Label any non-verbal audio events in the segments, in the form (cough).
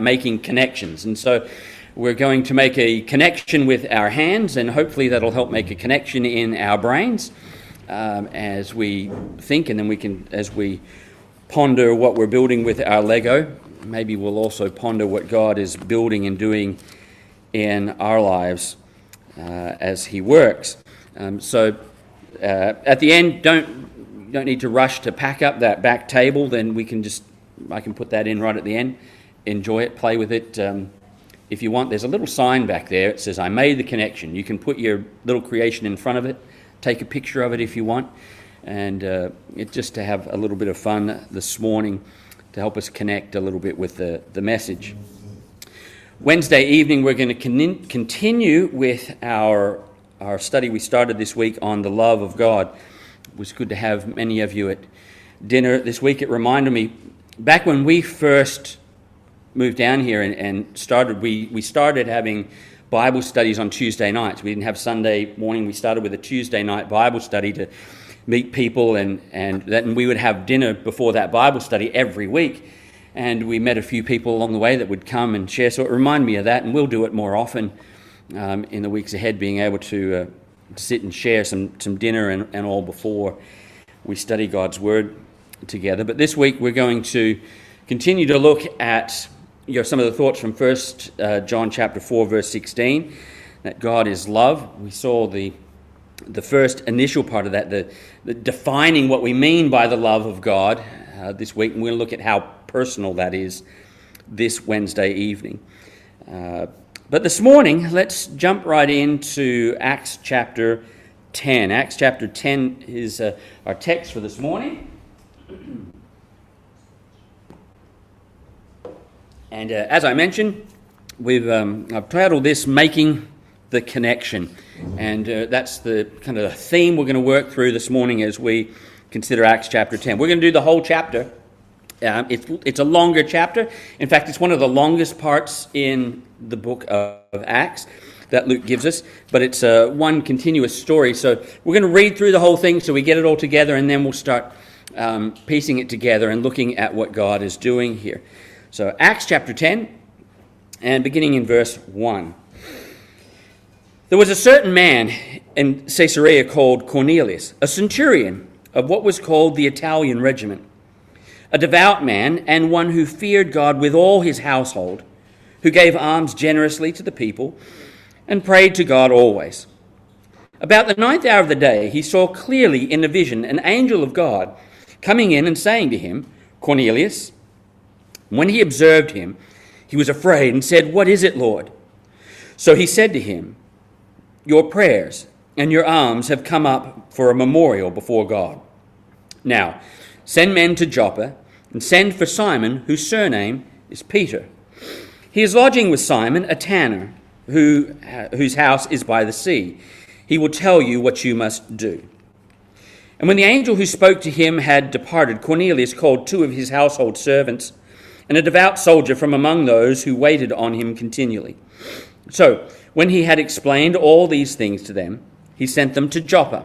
making connections. And so we're going to make a connection with our hands, and hopefully that'll help make a connection in our brains um, as we think, and then we can, as we ponder what we're building with our Lego, maybe we'll also ponder what God is building and doing in our lives uh, as He works. Um, so uh, at the end, don't don't need to rush to pack up that back table. Then we can just I can put that in right at the end. Enjoy it, play with it. Um, if you want, there's a little sign back there. It says, I made the connection. You can put your little creation in front of it, take a picture of it if you want, and uh, it, just to have a little bit of fun this morning to help us connect a little bit with the, the message. Wednesday evening, we're going to con- continue with our, our study we started this week on the love of God. It was good to have many of you at dinner this week. It reminded me back when we first moved down here and, and started, we, we started having Bible studies on Tuesday nights. We didn't have Sunday morning. We started with a Tuesday night Bible study to meet people, and, and, that, and we would have dinner before that Bible study every week. And we met a few people along the way that would come and share. So it reminded me of that, and we'll do it more often um, in the weeks ahead, being able to uh, sit and share some, some dinner and, and all before we study God's Word together. But this week we're going to continue to look at you know, some of the thoughts from First uh, John chapter 4, verse 16, that God is love. We saw the, the first initial part of that, the, the defining what we mean by the love of God uh, this week, and we'll look at how personal that is this Wednesday evening. Uh, but this morning, let's jump right into Acts chapter 10. Acts chapter 10 is uh, our text for this morning. (clears throat) And uh, as I mentioned, we've um, I've titled this "Making the Connection," and uh, that's the kind of the theme we're going to work through this morning as we consider Acts chapter ten. We're going to do the whole chapter. Um, it's it's a longer chapter. In fact, it's one of the longest parts in the book of, of Acts that Luke gives us, but it's uh, one continuous story. So we're going to read through the whole thing so we get it all together, and then we'll start um, piecing it together and looking at what God is doing here. So, Acts chapter 10, and beginning in verse 1. There was a certain man in Caesarea called Cornelius, a centurion of what was called the Italian regiment, a devout man and one who feared God with all his household, who gave alms generously to the people and prayed to God always. About the ninth hour of the day, he saw clearly in a vision an angel of God coming in and saying to him, Cornelius. When he observed him, he was afraid and said, What is it, Lord? So he said to him, Your prayers and your alms have come up for a memorial before God. Now, send men to Joppa and send for Simon, whose surname is Peter. He is lodging with Simon, a tanner, who, uh, whose house is by the sea. He will tell you what you must do. And when the angel who spoke to him had departed, Cornelius called two of his household servants and a devout soldier from among those who waited on him continually. So, when he had explained all these things to them, he sent them to Joppa.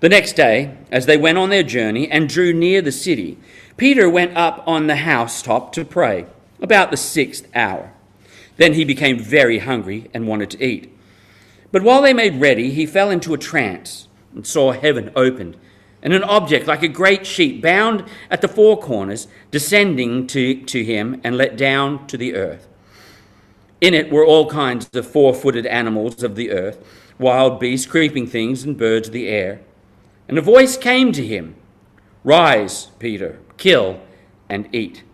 The next day, as they went on their journey and drew near the city, Peter went up on the housetop to pray, about the sixth hour. Then he became very hungry and wanted to eat. But while they made ready, he fell into a trance and saw heaven opened and an object like a great sheet bound at the four corners, descending to, to him and let down to the earth. In it were all kinds of four footed animals of the earth, wild beasts, creeping things, and birds of the air. And a voice came to him Rise, Peter, kill and eat.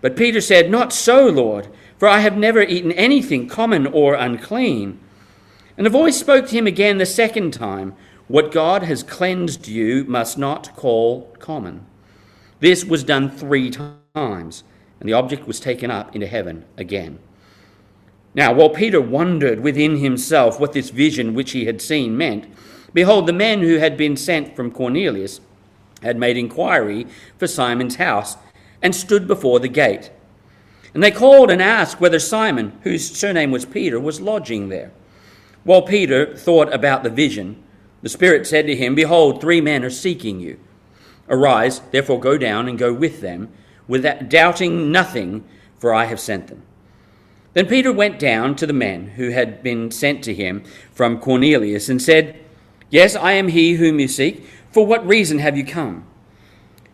But Peter said, Not so, Lord, for I have never eaten anything common or unclean. And the voice spoke to him again the second time. What God has cleansed you must not call common. This was done three times, and the object was taken up into heaven again. Now, while Peter wondered within himself what this vision which he had seen meant, behold, the men who had been sent from Cornelius had made inquiry for Simon's house and stood before the gate. And they called and asked whether Simon, whose surname was Peter, was lodging there. While Peter thought about the vision, the Spirit said to him, Behold, three men are seeking you. Arise, therefore go down and go with them, without doubting nothing, for I have sent them. Then Peter went down to the men who had been sent to him from Cornelius and said, Yes, I am he whom you seek. For what reason have you come?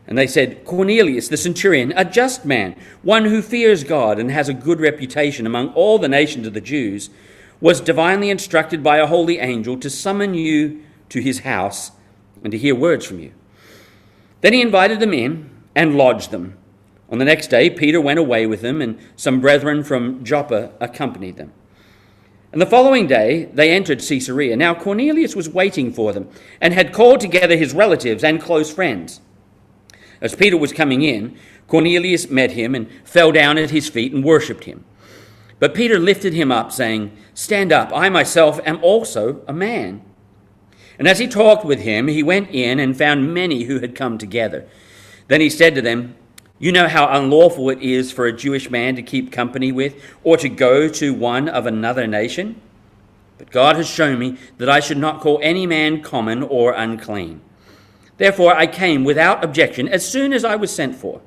And they said, Cornelius the centurion, a just man, one who fears God and has a good reputation among all the nations of the Jews, was divinely instructed by a holy angel to summon you to his house and to hear words from you. Then he invited them in and lodged them. On the next day, Peter went away with them, and some brethren from Joppa accompanied them. And the following day, they entered Caesarea. Now, Cornelius was waiting for them and had called together his relatives and close friends. As Peter was coming in, Cornelius met him and fell down at his feet and worshipped him. But Peter lifted him up, saying, Stand up, I myself am also a man. And as he talked with him, he went in and found many who had come together. Then he said to them, You know how unlawful it is for a Jewish man to keep company with or to go to one of another nation? But God has shown me that I should not call any man common or unclean. Therefore I came without objection as soon as I was sent for.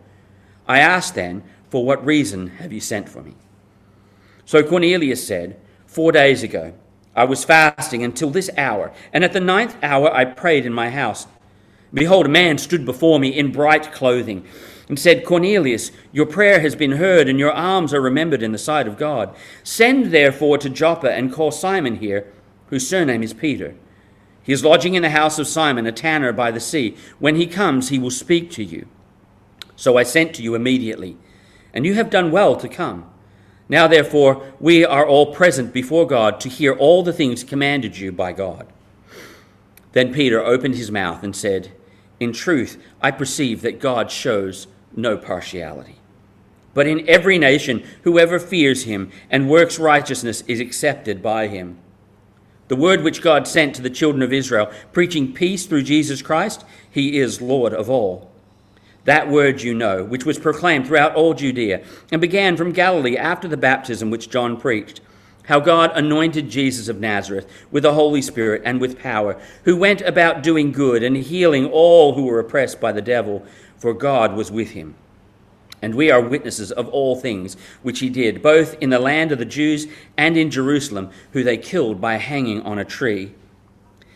I asked then, For what reason have you sent for me? So Cornelius said, Four days ago I was fasting until this hour, and at the ninth hour I prayed in my house. Behold, a man stood before me in bright clothing and said, Cornelius, your prayer has been heard, and your alms are remembered in the sight of God. Send therefore to Joppa and call Simon here, whose surname is Peter. He is lodging in the house of Simon, a tanner by the sea. When he comes, he will speak to you. So I sent to you immediately, and you have done well to come. Now, therefore, we are all present before God to hear all the things commanded you by God. Then Peter opened his mouth and said, In truth, I perceive that God shows no partiality. But in every nation, whoever fears him and works righteousness is accepted by him. The word which God sent to the children of Israel, preaching peace through Jesus Christ, he is Lord of all. That word you know, which was proclaimed throughout all Judea, and began from Galilee after the baptism which John preached, how God anointed Jesus of Nazareth with the Holy Spirit and with power, who went about doing good and healing all who were oppressed by the devil, for God was with him. And we are witnesses of all things which he did, both in the land of the Jews and in Jerusalem, who they killed by hanging on a tree.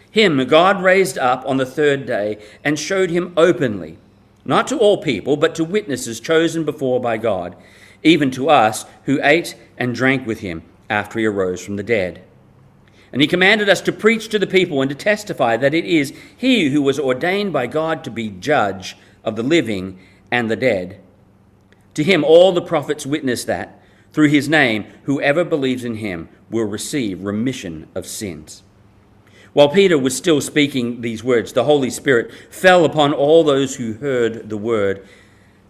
Him God raised up on the third day and showed him openly not to all people, but to witnesses chosen before by God, even to us who ate and drank with him after he arose from the dead. And he commanded us to preach to the people and to testify that it is he who was ordained by God to be judge of the living and the dead. To him all the prophets witness that, through his name, whoever believes in him will receive remission of sins. While Peter was still speaking these words, the Holy Spirit fell upon all those who heard the word.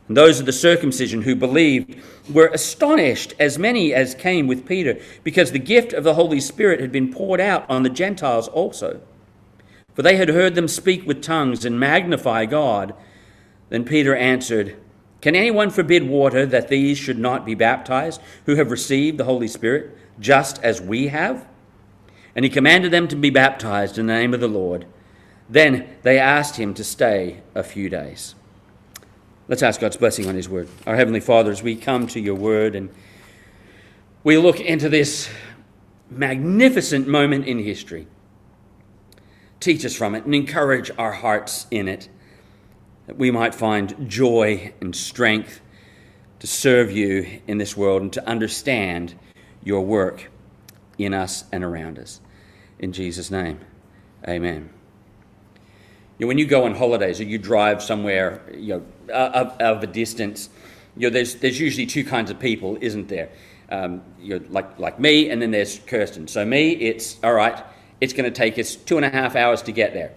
And those of the circumcision who believed were astonished, as many as came with Peter, because the gift of the Holy Spirit had been poured out on the Gentiles also. For they had heard them speak with tongues and magnify God. Then Peter answered, Can anyone forbid water that these should not be baptized, who have received the Holy Spirit, just as we have? And he commanded them to be baptized in the name of the Lord. Then they asked him to stay a few days. Let's ask God's blessing on his word. Our Heavenly Father, as we come to your word and we look into this magnificent moment in history, teach us from it and encourage our hearts in it, that we might find joy and strength to serve you in this world and to understand your work in us and around us. In Jesus' name, amen. You know, when you go on holidays or you drive somewhere you know, of, of a distance, you know, there's, there's usually two kinds of people, isn't there? Um, you know, like, like me, and then there's Kirsten. So, me, it's all right, it's going to take us two and a half hours to get there.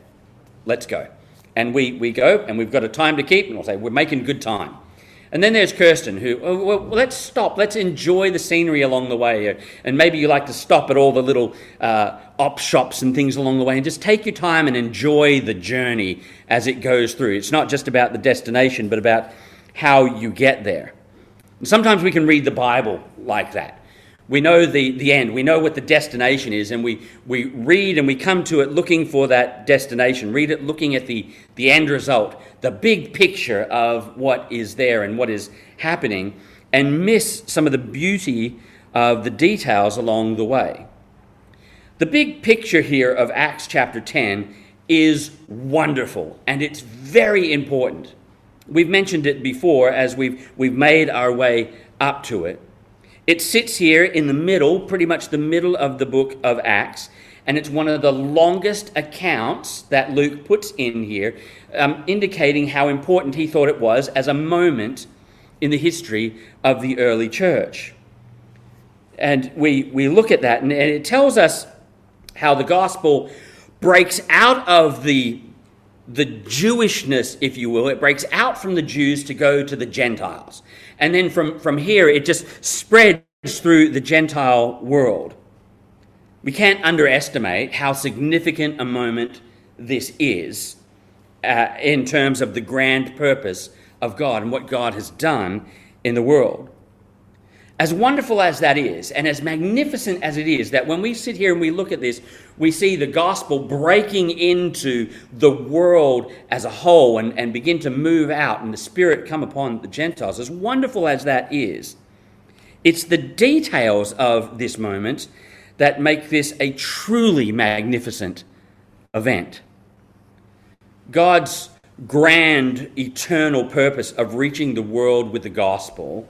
Let's go. And we, we go, and we've got a time to keep, and we'll say, we're making good time. And then there's Kirsten, who, oh, well, let's stop, let's enjoy the scenery along the way. And maybe you like to stop at all the little uh, op shops and things along the way and just take your time and enjoy the journey as it goes through. It's not just about the destination, but about how you get there. And sometimes we can read the Bible like that. We know the, the end, we know what the destination is, and we, we read and we come to it looking for that destination, read it looking at the, the end result, the big picture of what is there and what is happening. and miss some of the beauty of the details along the way. The big picture here of Acts chapter 10 is wonderful and it's very important. We've mentioned it before as we've, we've made our way up to it. It sits here in the middle, pretty much the middle of the book of Acts, and it's one of the longest accounts that Luke puts in here, um, indicating how important he thought it was as a moment in the history of the early church. And we, we look at that, and it tells us how the gospel breaks out of the, the Jewishness, if you will. It breaks out from the Jews to go to the Gentiles. And then from, from here, it just spreads through the Gentile world. We can't underestimate how significant a moment this is uh, in terms of the grand purpose of God and what God has done in the world. As wonderful as that is, and as magnificent as it is, that when we sit here and we look at this, we see the gospel breaking into the world as a whole and, and begin to move out and the Spirit come upon the Gentiles. As wonderful as that is, it's the details of this moment that make this a truly magnificent event. God's grand eternal purpose of reaching the world with the gospel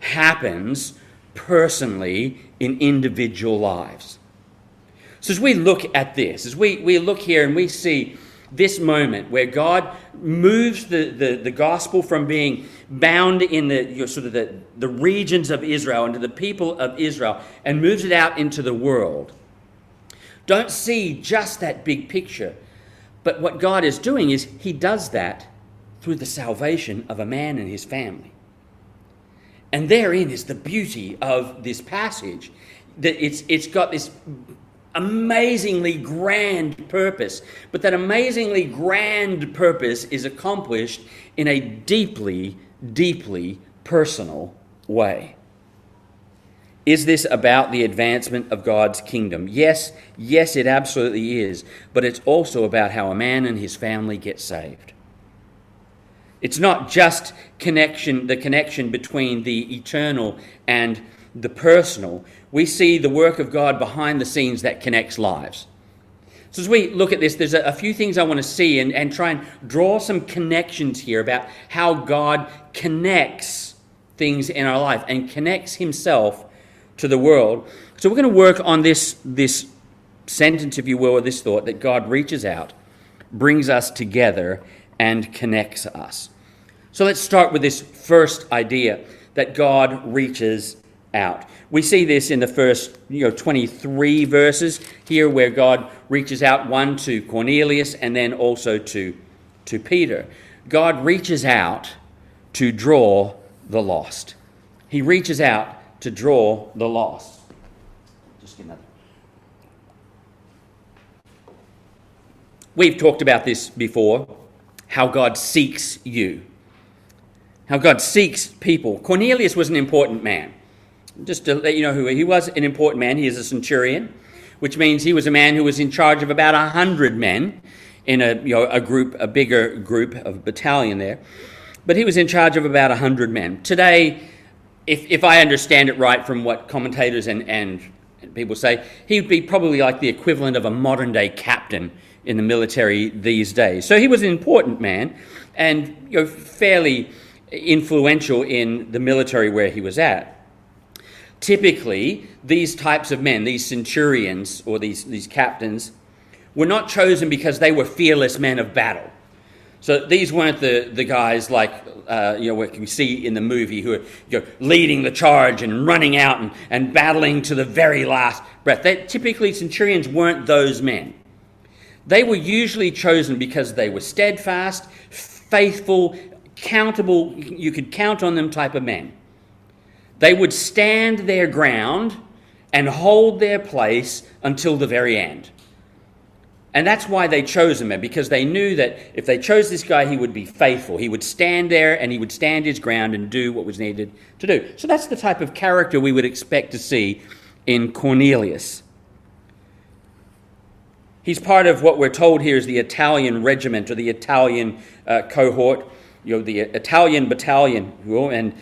happens personally in individual lives. So, as we look at this, as we, we look here and we see this moment where God moves the, the, the gospel from being bound in the you know, sort of the, the regions of Israel and to the people of Israel and moves it out into the world. Don't see just that big picture. But what God is doing is He does that through the salvation of a man and his family. And therein is the beauty of this passage. That it's, it's got this amazingly grand purpose, but that amazingly grand purpose is accomplished in a deeply, deeply personal way. Is this about the advancement of God's kingdom? Yes, yes, it absolutely is. But it's also about how a man and his family get saved. It's not just connection, the connection between the eternal and the personal. We see the work of God behind the scenes that connects lives. So, as we look at this, there's a, few things I want to see and, and try and draw some connections here about how God connects things in our life and connects Himself to the world. So, we're going to work on this, this sentence, if you will, or this thought that God reaches out, brings us together, and connects us. So, let's start with this first idea that God reaches out. We see this in the first you know, 23 verses here, where God reaches out one to Cornelius and then also to, to Peter. God reaches out to draw the lost. He reaches out to draw the lost. Just get another. We've talked about this before how God seeks you, how God seeks people. Cornelius was an important man just to let you know who he was an important man. He is a centurion, which means he was a man who was in charge of about a hundred men in a you know a group, a bigger group of battalion there. But he was in charge of about a hundred men. Today, if if I understand it right from what commentators and, and people say, he would be probably like the equivalent of a modern day captain in the military these days. So he was an important man and you know, fairly influential in the military where he was at. Typically, these types of men, these centurions or these, these captains, were not chosen because they were fearless men of battle. So these weren't the, the guys like uh, you know what we see in the movie who are you know, leading the charge and running out and, and battling to the very last breath. They, typically, centurions weren't those men. They were usually chosen because they were steadfast, faithful, countable, you could count on them type of men. They would stand their ground and hold their place until the very end. And that's why they chose him, because they knew that if they chose this guy, he would be faithful. He would stand there and he would stand his ground and do what was needed to do. So that's the type of character we would expect to see in Cornelius. He's part of what we're told here is the Italian regiment or the Italian uh, cohort, you know, the Italian battalion. And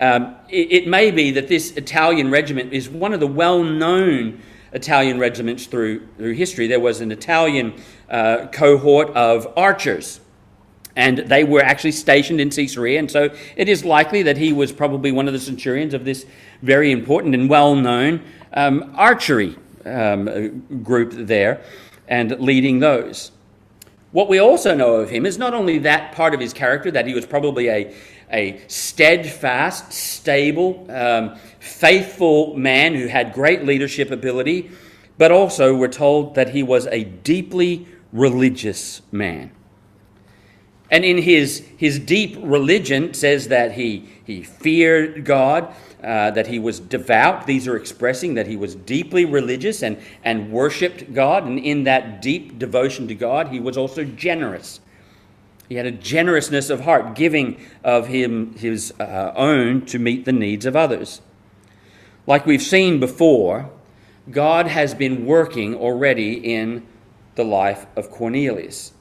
Um, it, it, may be that this Italian regiment is one of the well known Italian regiments through, through history. There was an Italian uh, cohort of archers, and they were actually stationed in Caesarea, and so it is likely that he was probably one of the centurions of this very important and well known um, archery um, group there and leading those. What we also know of him is not only that part of his character, that he was probably a, a steadfast, stable, um, faithful man who had great leadership ability, but also we're told that he was a deeply religious man. And in his, his deep religion says that he, he feared God, uh, that he was devout. These are expressing that he was deeply religious and, and worshiped God. And in that deep devotion to God, he was also generous. He had a generousness of heart, giving of him his uh, own to meet the needs of others. Like we've seen before, God has been working already in the life of Cornelius.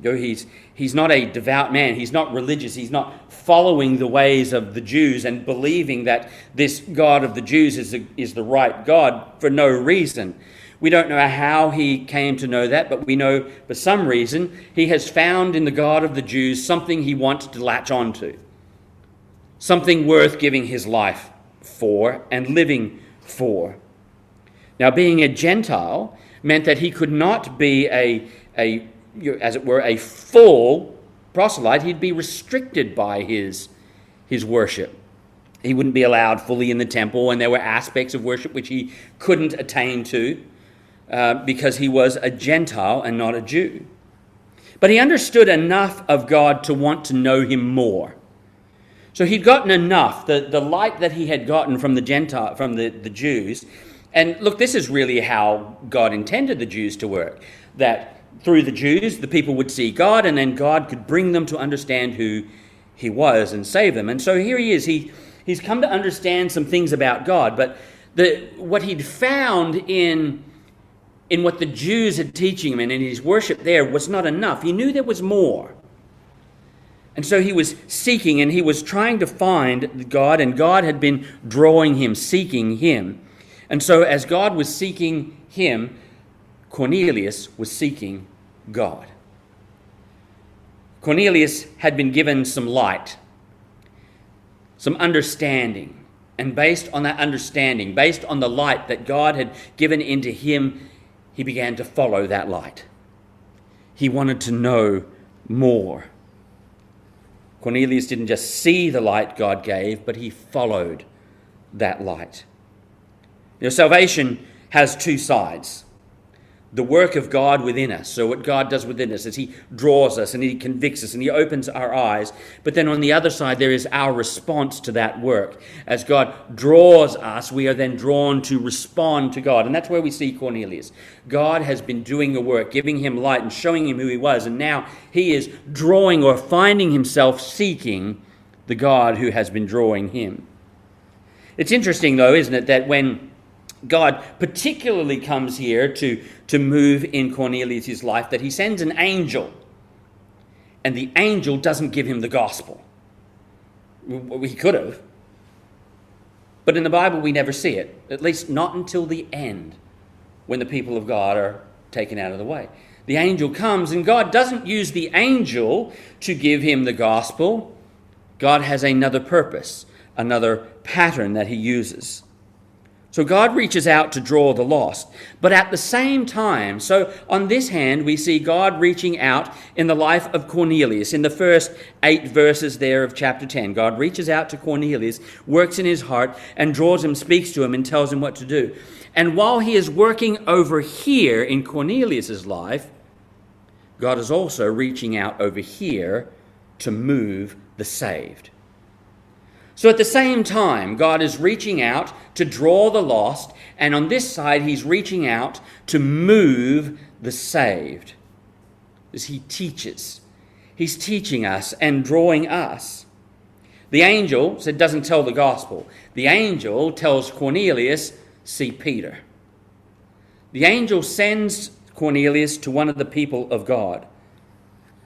Though he's, he's not a devout man, he's not religious, he's not following the ways of the Jews and believing that this God of the Jews is the, is the right God for no reason. We don't know how he came to know that, but we know for some reason he has found in the God of the Jews something he wants to latch onto, something worth giving his life for and living for. Now, being a Gentile meant that he could not be a, a as it were, a full proselyte, he'd be restricted by his, his worship. He wouldn't be allowed fully in the temple, and there were aspects of worship which he couldn't attain to uh, because he was a Gentile and not a Jew. But he understood enough of God to want to know him more. So he'd gotten enough, the, the light that he had gotten from the Gentile, from the, the Jews. And look, this is really how God intended the Jews to work. That through the Jews, the people would see God, and then God could bring them to understand who he was and save them. And so here he is. He, he's come to understand some things about God, but the, what he'd found in, in what the Jews had teaching him and in his worship there was not enough. He knew there was more. And so he was seeking and he was trying to find God, and God had been drawing him, seeking him. And so, as God was seeking him, Cornelius was seeking God. Cornelius had been given some light, some understanding, and based on that understanding, based on the light that God had given into him, he began to follow that light. He wanted to know more. Cornelius didn't just see the light God gave, but he followed that light. Your salvation has two sides the work of God within us. So, what God does within us is He draws us and He convicts us and He opens our eyes. But then on the other side, there is our response to that work. As God draws us, we are then drawn to respond to God. And that's where we see Cornelius. God has been doing a work, giving him light and showing him who he was. And now he is drawing or finding himself seeking the God who has been drawing him. It's interesting, though, isn't it, that when God particularly comes here to, to move in Cornelius' life, that he sends an angel, and the angel doesn't give him the gospel. He could have. But in the Bible, we never see it, at least not until the end, when the people of God are taken out of the way. The angel comes, and God doesn't use the angel to give him the gospel. God has another purpose, another pattern that he uses. So God reaches out to draw the lost. But at the same time, so on this hand, we see God reaching out in the life of Cornelius. In the first eight verses there of chapter 10, God reaches out to Cornelius, works in his heart, and draws him, speaks to him, and tells him what to do. And while he is working over here in Cornelius's life, God is also reaching out over here to move the saved. So at the same time, God is reaching out to draw the lost, and on this side, He's reaching out to move the saved. As He teaches, He's teaching us and drawing us. The angel said doesn't tell the gospel. The angel tells Cornelius, see Peter. The angel sends Cornelius to one of the people of God.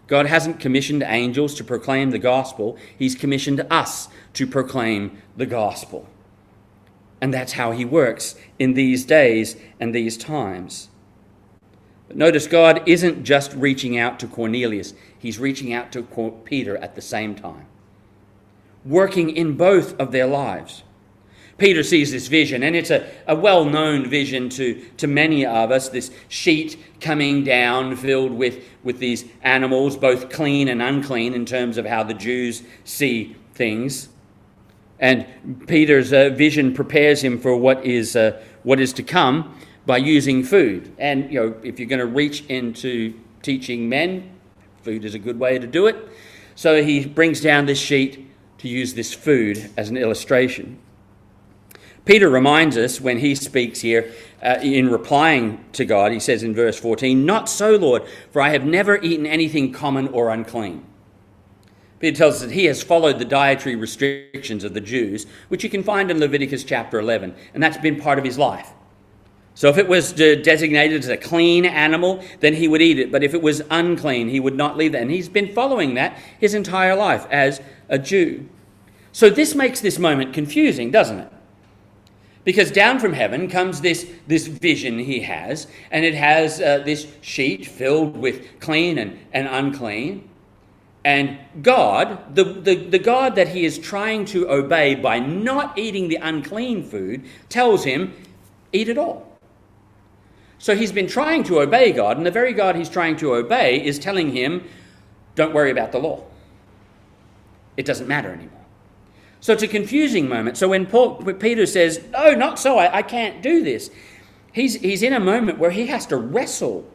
God hasn't commissioned angels to proclaim the gospel, He's commissioned us to proclaim the gospel. And that's how He works in these days and these times. But notice God isn't just reaching out to Cornelius, He's reaching out to Peter at the same time, working in both of their lives. Peter sees this vision, and it's a, a well known vision to, to many of us this sheet coming down filled with, with these animals, both clean and unclean, in terms of how the Jews see things. And Peter's uh, vision prepares him for what is, uh, what is to come by using food. And you know, if you're going to reach into teaching men, food is a good way to do it. So he brings down this sheet to use this food as an illustration. Peter reminds us when he speaks here uh, in replying to God, he says in verse 14, Not so, Lord, for I have never eaten anything common or unclean. Peter tells us that he has followed the dietary restrictions of the Jews, which you can find in Leviticus chapter 11, and that's been part of his life. So if it was designated as a clean animal, then he would eat it. But if it was unclean, he would not leave that. And he's been following that his entire life as a Jew. So this makes this moment confusing, doesn't it? Because down from heaven comes this, this vision he has, and it has uh, this sheet filled with clean and, and unclean. And God, the, the, the God that he is trying to obey by not eating the unclean food, tells him, eat it all. So he's been trying to obey God, and the very God he's trying to obey is telling him, don't worry about the law. It doesn't matter anymore. So it's a confusing moment. So when, Paul, Peter says, No, not so, I, I can't do this, he's, he's in a moment where he has to wrestle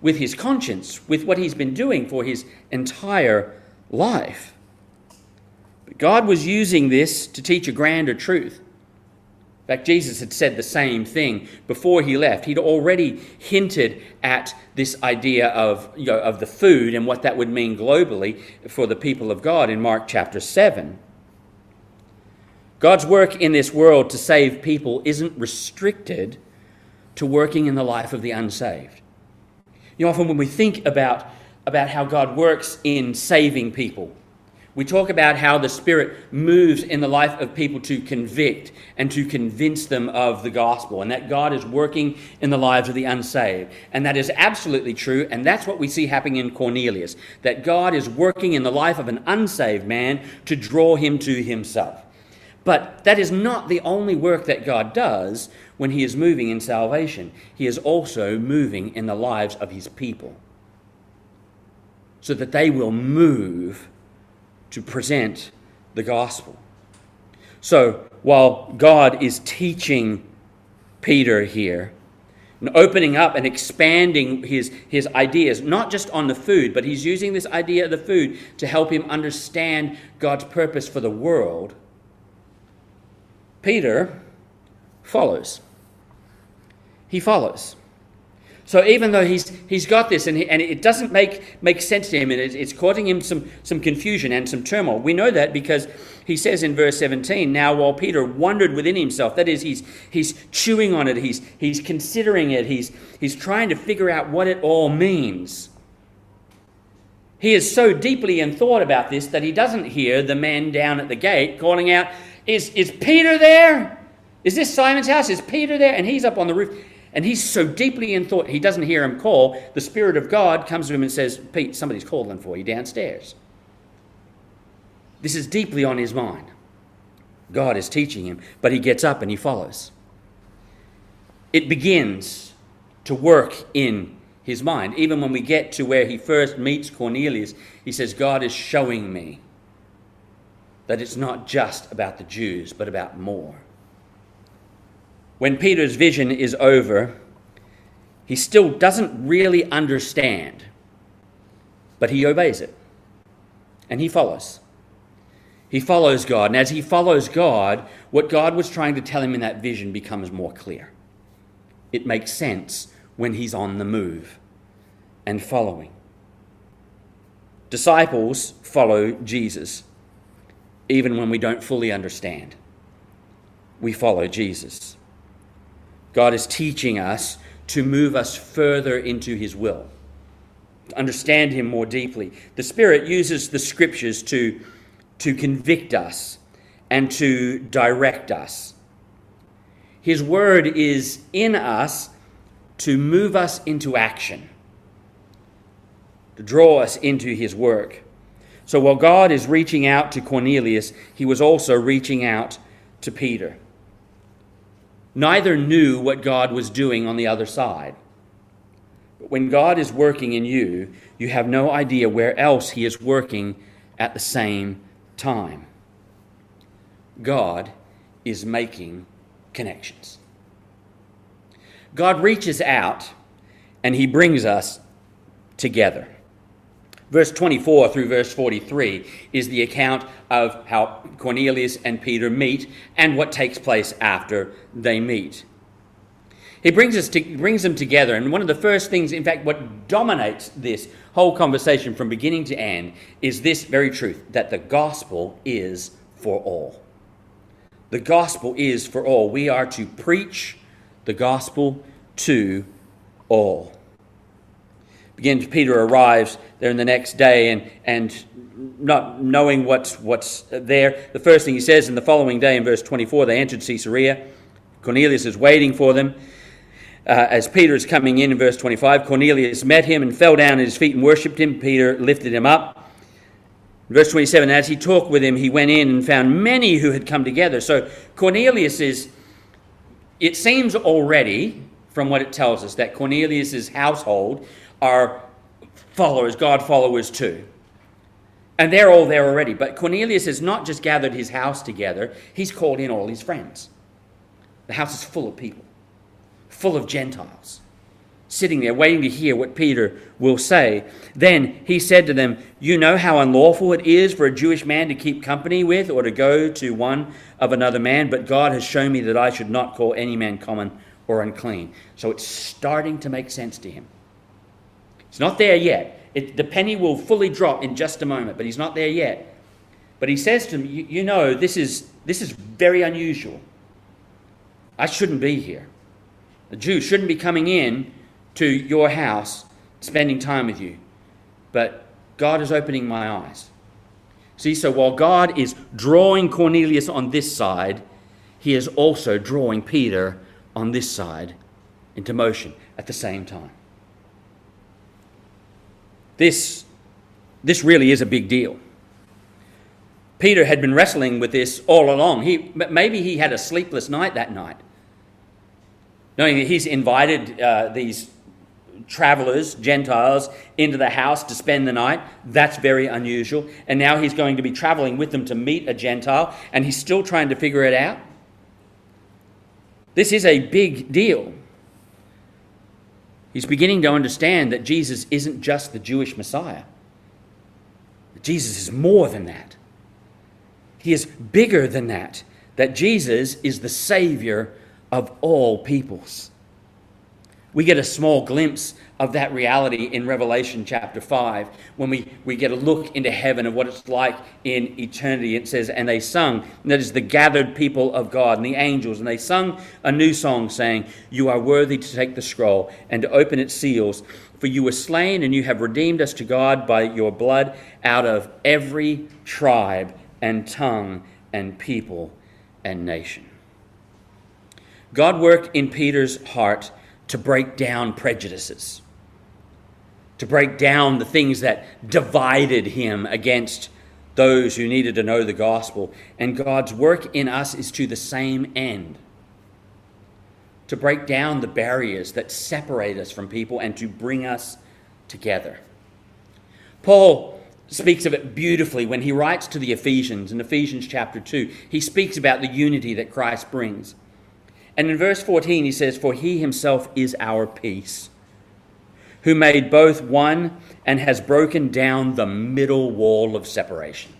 with his conscience, with what he's been doing for his entire life. But God was using this to teach a grander truth. In fact, Jesus had said the same thing before he left. He'd already hinted at this idea of, you know, of the food and what that would mean globally for the people of God in Mark chapter 7. God's work in this world to save people isn't restricted to working in the life of the unsaved. You know, often when we think about, about how God works in saving people, we talk about how the Spirit moves in the life of people to convict and to convince them of the gospel, and that God is working in the lives of the unsaved. And that is absolutely true, and that's what we see happening in Cornelius that God is working in the life of an unsaved man to draw him to himself. But that is not the only work that God does when He is moving in salvation. He is also moving in the lives of His people so that they will move to present the gospel. So while God is teaching Peter here, and opening up and expanding his, his ideas, not just on the food, but he's using this idea of the food to help him understand God's purpose for the world Peter follows. He follows. So even though he's, he's got this and, he, and it doesn't make, make sense to him and it's, causing him some, some confusion and some turmoil, we know that because he says in verse 17, Now while Peter wondered within himself, that is, he's, he's chewing on it, he's, he's considering it, he's, he's trying to figure out what it all means. He is so deeply in thought about this that he doesn't hear the man down at the gate calling out, is, is Peter there? Is this Simon's house? Is Peter there? And he's up on the roof. And he's so deeply in thought, he doesn't hear him call. The Spirit of God comes to him and says, Pete, somebody's calling for you downstairs. This is deeply on his mind. God is teaching him, but he gets up and he follows. It begins to work in his mind. Even when we get to where he first meets Cornelius, he says, God is showing me that it's not just about the Jews, but about more. When Peter's vision is over, he still doesn't really understand, but he obeys it and he follows. He follows God, and as he follows God, what God was trying to tell him in that vision becomes more clear. It makes sense when he's on the move and following. Disciples follow Jesus even when we don't fully understand. We follow Jesus. God is teaching us to move us further into His will. To understand him more deeply. The Spirit uses the scriptures to, to convict us and to direct us. His word is in us to move us into action, to draw us into his work. So while God is reaching out to Cornelius, he was also reaching out to Peter. Neither knew what God was doing on the other side. But when God is working in you, you have no idea where else He is working at the same time. God is making connections. God reaches out and He brings us together. Verse 24 through verse 43 is the account of how Cornelius and Peter meet and what takes place after they meet. He brings, us to, brings them together, and one of the first things, in fact, what dominates this whole conversation from beginning to end is this very truth that the gospel is for all. The gospel is for all. We are to preach the gospel to all. Begin, Peter arrives there in the next day and, and not knowing what's, what's there. The first thing he says in the following day in verse 24, they entered Caesarea. Cornelius is waiting for them. Uh, as Peter is coming in in verse 25, Cornelius met him and fell down at his feet and worshipped him. Peter lifted him up. Verse 27, as he talked with him, he went in and found many who had come together. So Cornelius is, it seems already from what it tells us, that Cornelius's household are followers, God followers too. And they're all there already. But Cornelius has not just gathered his house together, he's called in all his friends. The house is full of people full of Gentiles, sitting there waiting to hear what Peter will say. Then he said to them, You know how unlawful it is for a Jewish man to keep company with or to go to one of another man, but God has shown me that I should not call any man common or unclean. So it's starting to make sense to him. It's not there yet. It, the penny will fully drop in just a moment, but he's not there yet. But he says to them, you, you know, this is, this is very unusual. I shouldn't be here. A Jew shouldn't be coming in to your house, spending time with you. But God is opening my eyes. See, so while God is drawing Cornelius on this side, he is also drawing Peter on this side into motion at the same time. This, this really is a big deal. Peter had been wrestling with this all along. He, maybe he had a sleepless night that night knowing that he's invited uh, these travelers, Gentiles, into the house to spend the night. That's very unusual. And now he's going to be traveling with them to meet a Gentile, and he's still trying to figure it out. This is a big deal. He's beginning to understand that Jesus isn't just the Jewish Messiah. Jesus is more than that. He is bigger than that. That Jesus is the Savior of all peoples. We get a small glimpse of that reality in Revelation chapter 5 when we, we get a look into heaven of what it's like in eternity. It says, And they sung, and that is the gathered people of God and the angels, and they sung a new song saying, You are worthy to take the scroll and to open its seals, for you were slain and you have redeemed us to God by your blood out of every tribe and tongue and people and nation. God worked in Peter's heart to break down prejudices, to break down the things that divided him against those who needed to know the gospel. And God's work in us is to the same end to break down the barriers that separate us from people and to bring us together. Paul speaks of it beautifully when he writes to the Ephesians in Ephesians chapter 2. He speaks about the unity that Christ brings. And in verse 14, he says, For he himself is our peace, who made both one and has broken down the middle wall of separation.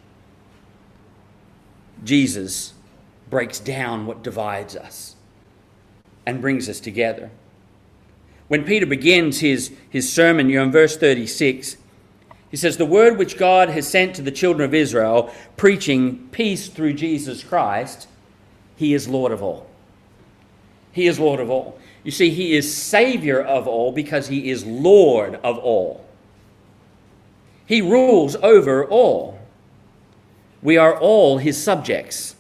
Jesus breaks down what divides us and brings us together. When Peter begins his, his sermon, you're in verse 36, he says, The word which God has sent to the children of Israel, preaching peace through Jesus Christ, he is Lord of all. He is Lord of all. You see, He is Savior of all because He is Lord of all. He rules over all. We are all his subjects.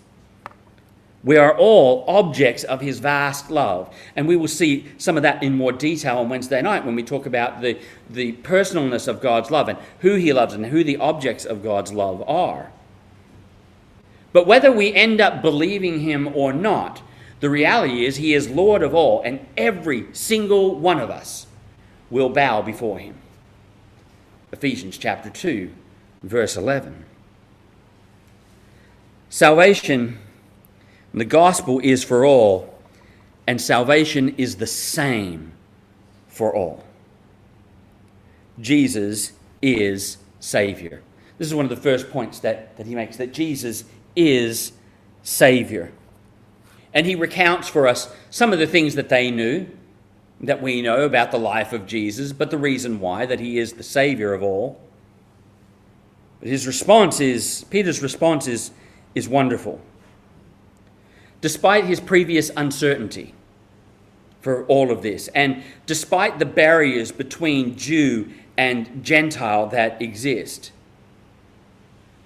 We are all objects of his vast love. And we will see some of that in more detail on Wednesday night when we talk about the, the personalness of God's love and who he loves and who the objects of God's love are. But whether we end up believing him or not, the reality is he is Lord of all, and every single one of us will bow before him. Ephesians chapter 2, verse 11. Salvation, the gospel is for all, and salvation is the same for all. Jesus is Savior. This is one of the first points that, that he makes that Jesus is Savior. And he recounts for us some of the things that they knew, that we know about the life of Jesus, but the reason why, that he is the Savior of all. But his response is, Peter's response is, is wonderful. Despite his previous uncertainty for all of this, and despite the barriers between Jew and Gentile that exist,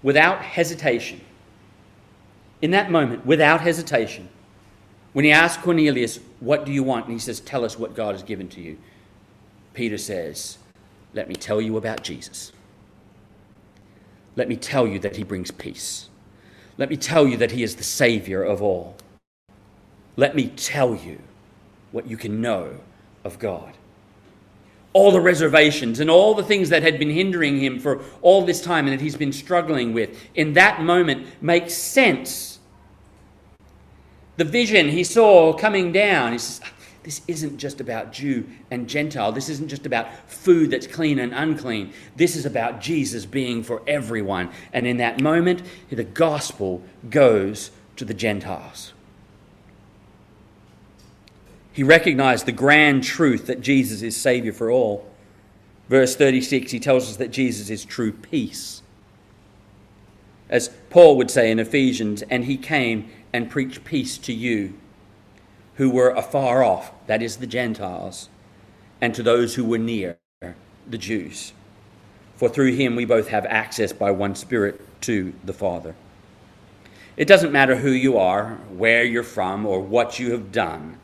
without hesitation, in that moment, without hesitation, when he asked Cornelius, What do you want? and he says, Tell us what God has given to you, Peter says, Let me tell you about Jesus. Let me tell you that he brings peace. Let me tell you that he is the Savior of all. Let me tell you what you can know of God. All the reservations and all the things that had been hindering him for all this time and that he's been struggling with in that moment make sense the vision he saw coming down. He says, This isn't just about Jew and Gentile. This isn't just about food that's clean and unclean. This is about Jesus being for everyone. And in that moment, the gospel goes to the Gentiles. He recognized the grand truth that Jesus is Savior for all. Verse 36, he tells us that Jesus is true peace. As Paul would say in Ephesians, and he came and preach peace to you who were afar off, that is, the Gentiles, and to those who were near, the Jews. For through him we both have access by one Spirit to the Father. It doesn't matter who you are, where you're from, or what you have done.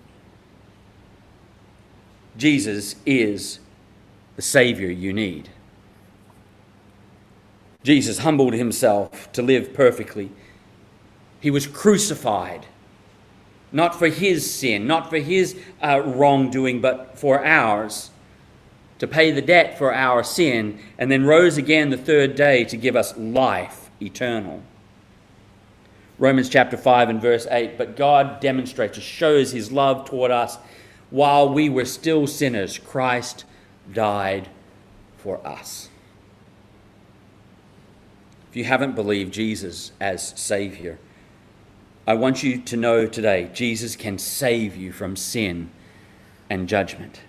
Jesus is the Savior you need. Jesus humbled himself to live perfectly he was crucified, not for his sin, not for his uh, wrongdoing, but for ours, to pay the debt for our sin, and then rose again the third day to give us life eternal. Romans chapter 5 and verse 8 But God demonstrates, shows his love toward us while we were still sinners, Christ died for us. If you haven't believed Jesus as Savior, I want you to know today Jesus can save you from sin and judgment.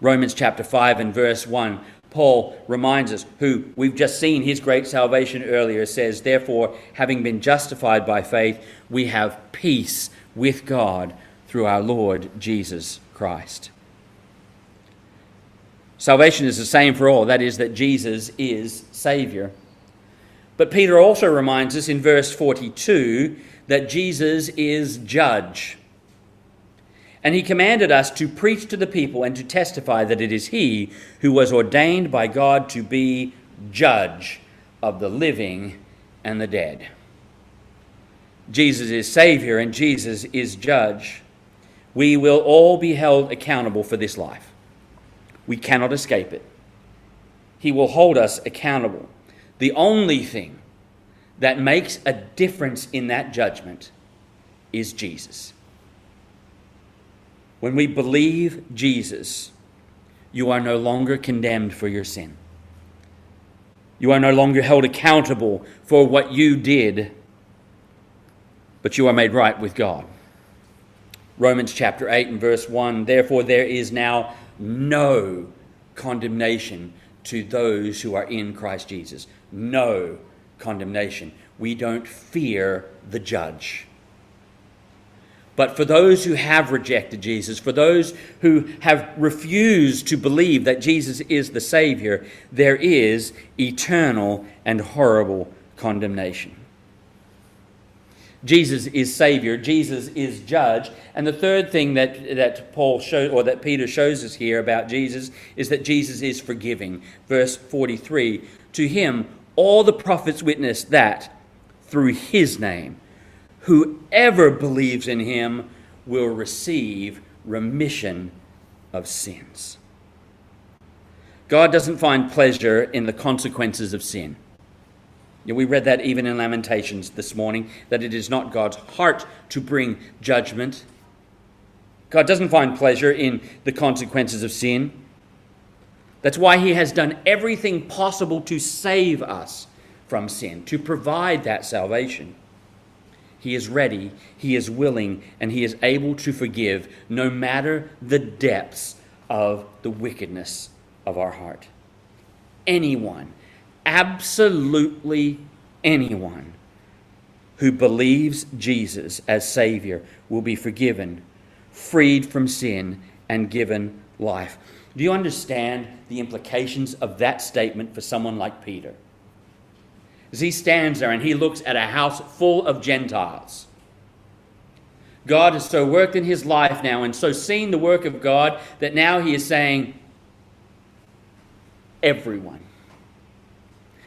Romans chapter 5 and verse 1, Paul reminds us, who we've just seen his great salvation earlier, says, Therefore, having been justified by faith, we have peace with God through our Lord Jesus Christ. Salvation is the same for all, that is, that Jesus is Savior. But Peter also reminds us in verse 42 that Jesus is judge. And he commanded us to preach to the people and to testify that it is he who was ordained by God to be judge of the living and the dead. Jesus is Savior and Jesus is judge. We will all be held accountable for this life. We cannot escape it. He will hold us accountable. The only thing that makes a difference in that judgment is Jesus. When we believe Jesus, you are no longer condemned for your sin. You are no longer held accountable for what you did, but you are made right with God. Romans chapter 8 and verse 1 Therefore, there is now no condemnation to those who are in Christ Jesus no condemnation. We don't fear the judge. But for those who have rejected Jesus, for those who have refused to believe that Jesus is the Savior, there is eternal and horrible condemnation. Jesus is Savior, Jesus is Judge. And the third thing that, that Paul showed, or that Peter shows us here about Jesus is that Jesus is forgiving. Verse 43 To him, all the prophets witness that through his name, whoever believes in him will receive remission of sins. God doesn't find pleasure in the consequences of sin. We read that even in Lamentations this morning, that it is not God's heart to bring judgment. God doesn't find pleasure in the consequences of sin. That's why He has done everything possible to save us from sin, to provide that salvation. He is ready, He is willing, and He is able to forgive no matter the depths of the wickedness of our heart. Anyone, absolutely anyone who believes Jesus as Savior will be forgiven, freed from sin, and given life. Do you understand the implications of that statement for someone like Peter? As he stands there and he looks at a house full of Gentiles. God has so worked in his life now and so seen the work of God that now he is saying, everyone,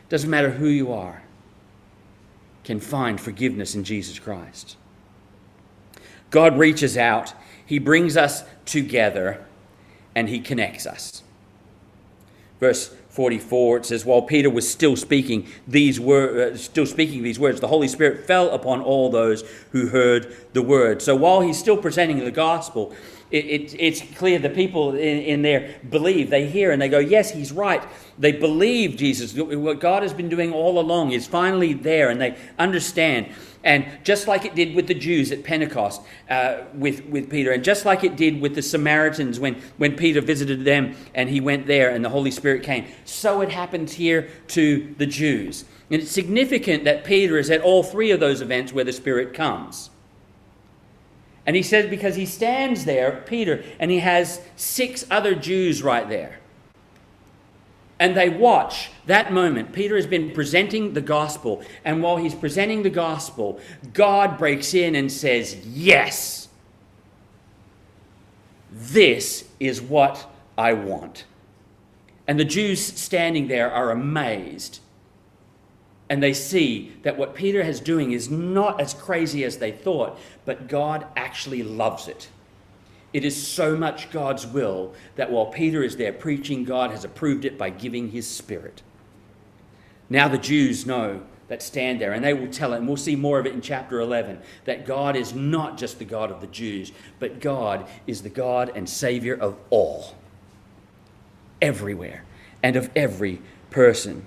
doesn't matter who you are, can find forgiveness in Jesus Christ. God reaches out, he brings us together, and he connects us. Verse 44 it says while peter was still speaking these were uh, still speaking these words the holy spirit fell upon all those who heard the word so while he's still presenting the gospel it, it, it's clear the people in, in there believe they hear and they go yes he's right they believe jesus what god has been doing all along is finally there and they understand and just like it did with the Jews at Pentecost uh, with, with Peter, and just like it did with the Samaritans when, when Peter visited them and he went there and the Holy Spirit came, so it happens here to the Jews. And it's significant that Peter is at all three of those events where the Spirit comes. And he says, because he stands there, Peter, and he has six other Jews right there and they watch that moment. Peter has been presenting the gospel, and while he's presenting the gospel, God breaks in and says, Yes, this is what I want. And the Jews standing there are amazed. And they see that what Peter is doing is not as crazy as they thought, but God actually loves it. It is so much God's will that while Peter is there preaching, God has approved it by giving his spirit. Now the Jews know that stand there, and they will tell it, and we'll see more of it in chapter 11, that God is not just the God of the Jews, but God is the God and Savior of all, everywhere, and of every person.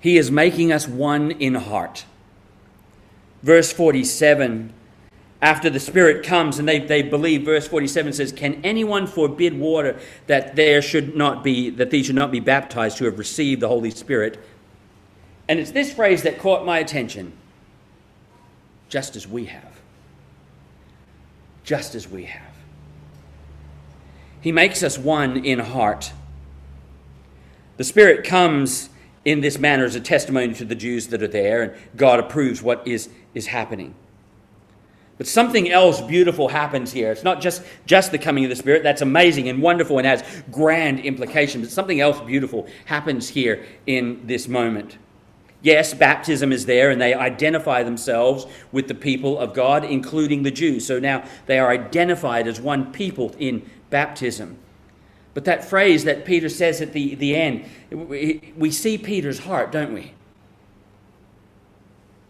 He is making us one in heart. Verse 47 after the Spirit comes and they, they believe, verse 47 says, Can anyone forbid water that there should not be, that these should not be baptized who have received the Holy Spirit? And it's this phrase that caught my attention. Just as we have. Just as we have. He makes us one in heart. The Spirit comes in this manner as a testimony to the Jews that are there, and God approves what is, is happening. But something else beautiful happens here. It's not just, just the coming of the Spirit. That's amazing and wonderful and has grand implications. But something else beautiful happens here in this moment. Yes, baptism is there, and they identify themselves with the people of God, including the Jews. So now they are identified as one people in baptism. But that phrase that Peter says at the, the end, we see Peter's heart, don't we?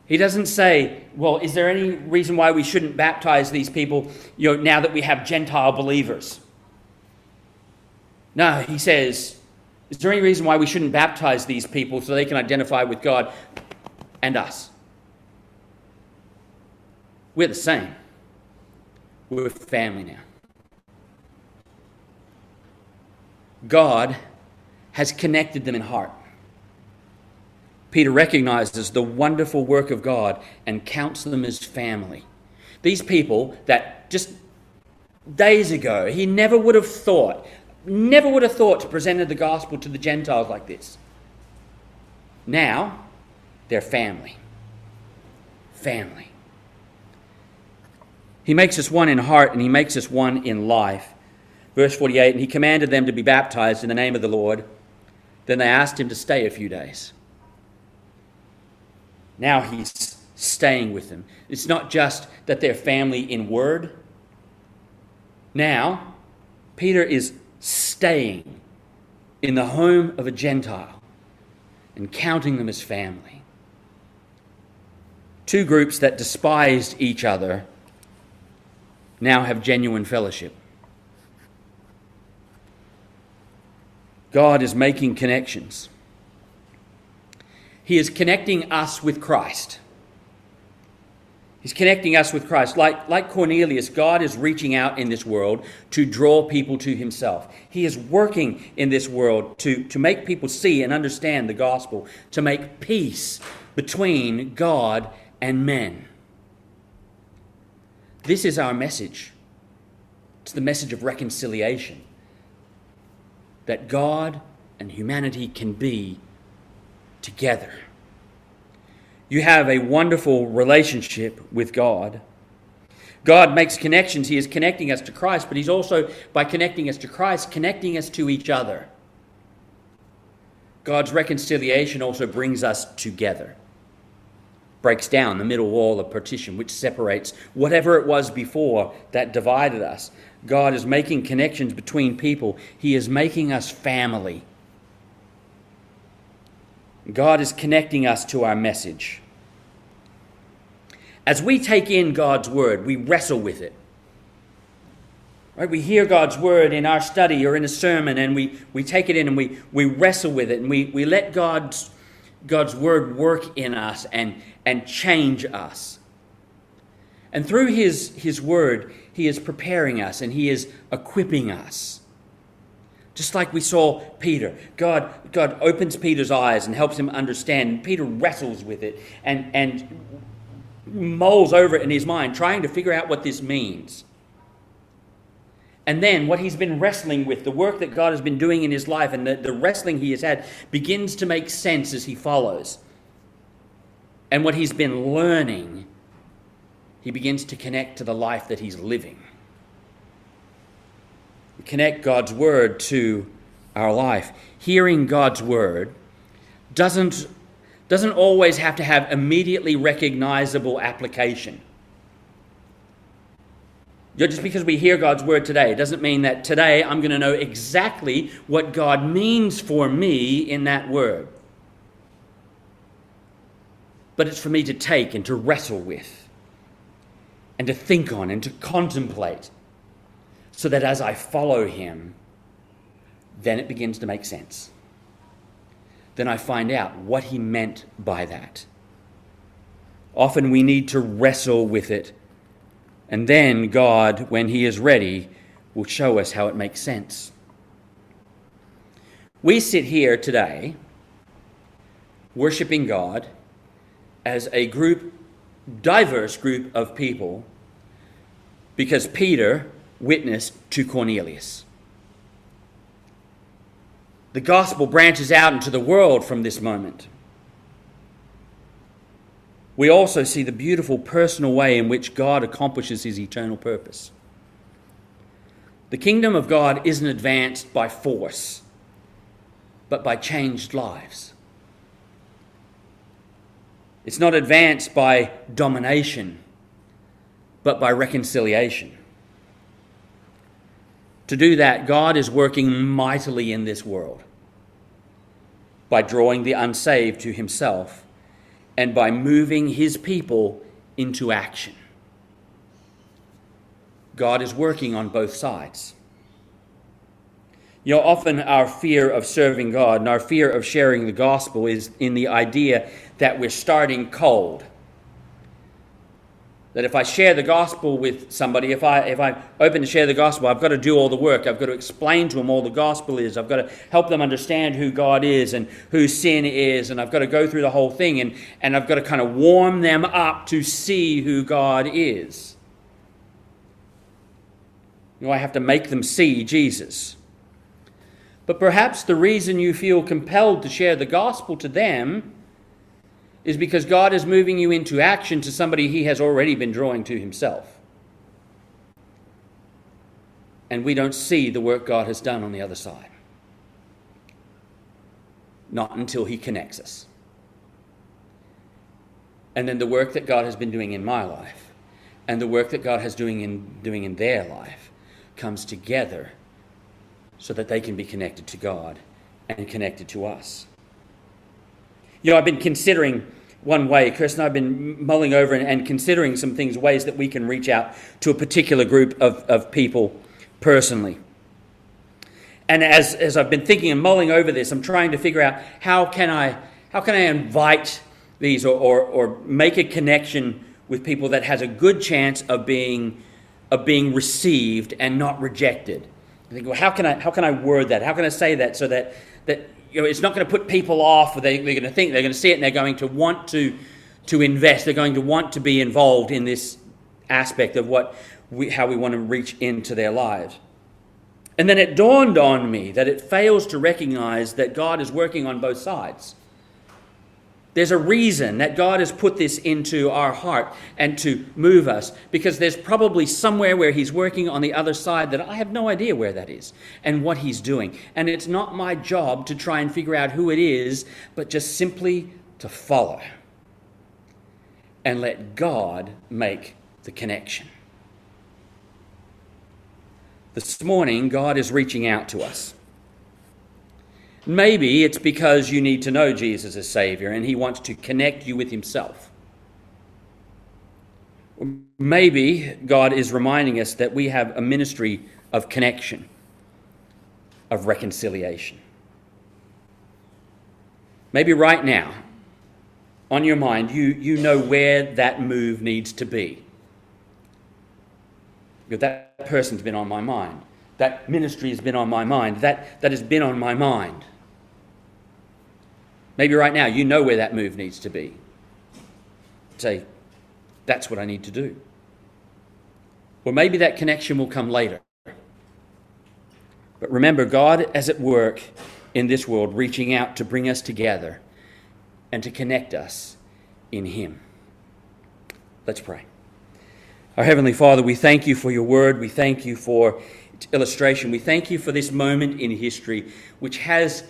He doesn't say, well, is there any reason why we shouldn't baptize these people you know, now that we have Gentile believers? No, he says, is there any reason why we shouldn't baptize these people so they can identify with God and us? We're the same. We're family now. God has connected them in heart. Peter recognizes the wonderful work of God and counts them as family. These people that just days ago he never would have thought, never would have thought to present the gospel to the Gentiles like this. Now, they're family. Family. He makes us one in heart and he makes us one in life. Verse 48 And he commanded them to be baptized in the name of the Lord. Then they asked him to stay a few days. Now he's staying with them. It's not just that they're family in word. Now, Peter is staying in the home of a Gentile and counting them as family. Two groups that despised each other now have genuine fellowship. God is making connections. He is connecting us with Christ. He's connecting us with Christ. Like, like Cornelius, God is reaching out in this world to draw people to himself. He is working in this world to, to make people see and understand the gospel, to make peace between God and men. This is our message. It's the message of reconciliation that God and humanity can be together. You have a wonderful relationship with God. God makes connections. He is connecting us to Christ, but He's also, by connecting us to Christ, connecting us to each other. God's reconciliation also brings us together, breaks down the middle wall of partition, which separates whatever it was before that divided us. God is making connections between people, He is making us family. God is connecting us to our message. As we take in God's word, we wrestle with it. Right? We hear God's word in our study or in a sermon, and we, we take it in and we, we wrestle with it, and we, we let God's, God's word work in us and, and change us. And through his, his word, he is preparing us and he is equipping us. Just like we saw Peter. God, God opens Peter's eyes and helps him understand. Peter wrestles with it and, and mulls over it in his mind, trying to figure out what this means. And then what he's been wrestling with, the work that God has been doing in his life, and the, the wrestling he has had, begins to make sense as he follows. And what he's been learning he begins to connect to the life that he's living. We connect God's word to our life. Hearing God's word doesn't, doesn't always have to have immediately recognizable application. Just because we hear God's word today doesn't mean that today I'm going to know exactly what God means for me in that word. But it's for me to take and to wrestle with and to think on and to contemplate so that as I follow him, then it begins to make sense. Then I find out what he meant by that. Often we need to wrestle with it, and then God, when he is ready, will show us how it makes sense. We sit here today worshiping God as a group, diverse group of people because Peter witnessed to Cornelius. The gospel branches out into the world from this moment. We also see the beautiful personal way in which God accomplishes his eternal purpose. The kingdom of God isn't advanced by force, but by changed lives. It's not advanced by domination, but by reconciliation. To do that, God is working mightily in this world by drawing the unsaved to himself and by moving his people into action. God is working on both sides. You know, often our fear of serving God and our fear of sharing the gospel is in the idea that we're starting cold that if I share the gospel with somebody, if I if I'm open to share the gospel, I've got to do all the work. I've got to explain to them all the gospel is. I've got to help them understand who God is and who sin is, and I've got to go through the whole thing and, and I've got to kind of warm them up to see who God is. You know, I have to make them see Jesus. But perhaps the reason you feel compelled to share the gospel to them is because God is moving you into action to somebody he has already been drawing to himself. And we don't see the work God has done on the other side. Not until he connects us. And then the work that God has been doing in my life and the work that God has doing in doing in their life comes together so that they can be connected to God and connected to us. You know, I've been considering one way, Chris and I have been mulling over and, and, considering some things, ways that we can reach out to a particular group of, of people personally. And as, as I've been thinking and mulling over this, I'm trying to figure out how can I, how can I invite these or, or, or make a connection with people that has a good chance of being, of being received and not rejected. I think, well, how can I, how can I word that? How can I say that so that, that you know, it's not going to put people off, they, they're going to think, they're going to see it, and they're going to want to, to invest. They're going to want to be involved in this aspect of what we, how we want to reach into their lives. And then it dawned on me that it fails to recognize that God is working on both sides. There's a reason that God has put this into our heart and to move us because there's probably somewhere where He's working on the other side that I have no idea where that is and what He's doing. And it's not my job to try and figure out who it is, but just simply to follow and let God make the connection. This morning, God is reaching out to us. Maybe it's because you need to know Jesus as Savior and He wants to connect you with Himself. Maybe God is reminding us that we have a ministry of connection, of reconciliation. Maybe right now, on your mind, you, you know where that move needs to be. That person's been on my mind. That ministry has been on my mind. That, that has been on my mind. Maybe right now you know where that move needs to be. Say, that's what I need to do. Or maybe that connection will come later. But remember, God is at work in this world, reaching out to bring us together and to connect us in Him. Let's pray. Our Heavenly Father, we thank you for your word. We thank you for illustration. We thank you for this moment in history which has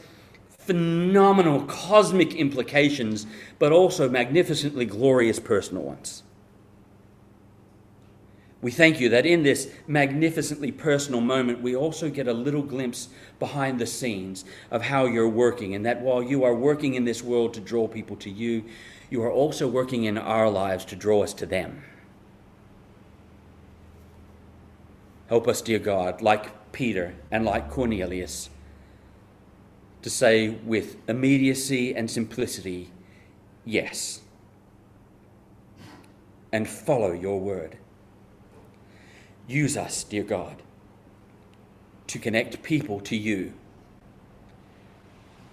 phenomenal cosmic implications, but also magnificently glorious personal ones. We thank you that in this magnificently personal moment, we also get a little glimpse behind the scenes of how you're working, and that while you are working in this world to draw people to you, you are also working in our lives to draw us to them. Help us, dear God, like Peter and like Cornelius to say with immediacy and simplicity, yes, and follow your word. Use us, dear God, to connect people to you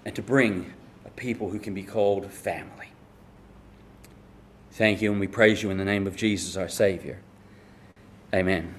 and to bring a people who can be called family. Thank you, and we praise you in the name of Jesus, our Savior. Amen.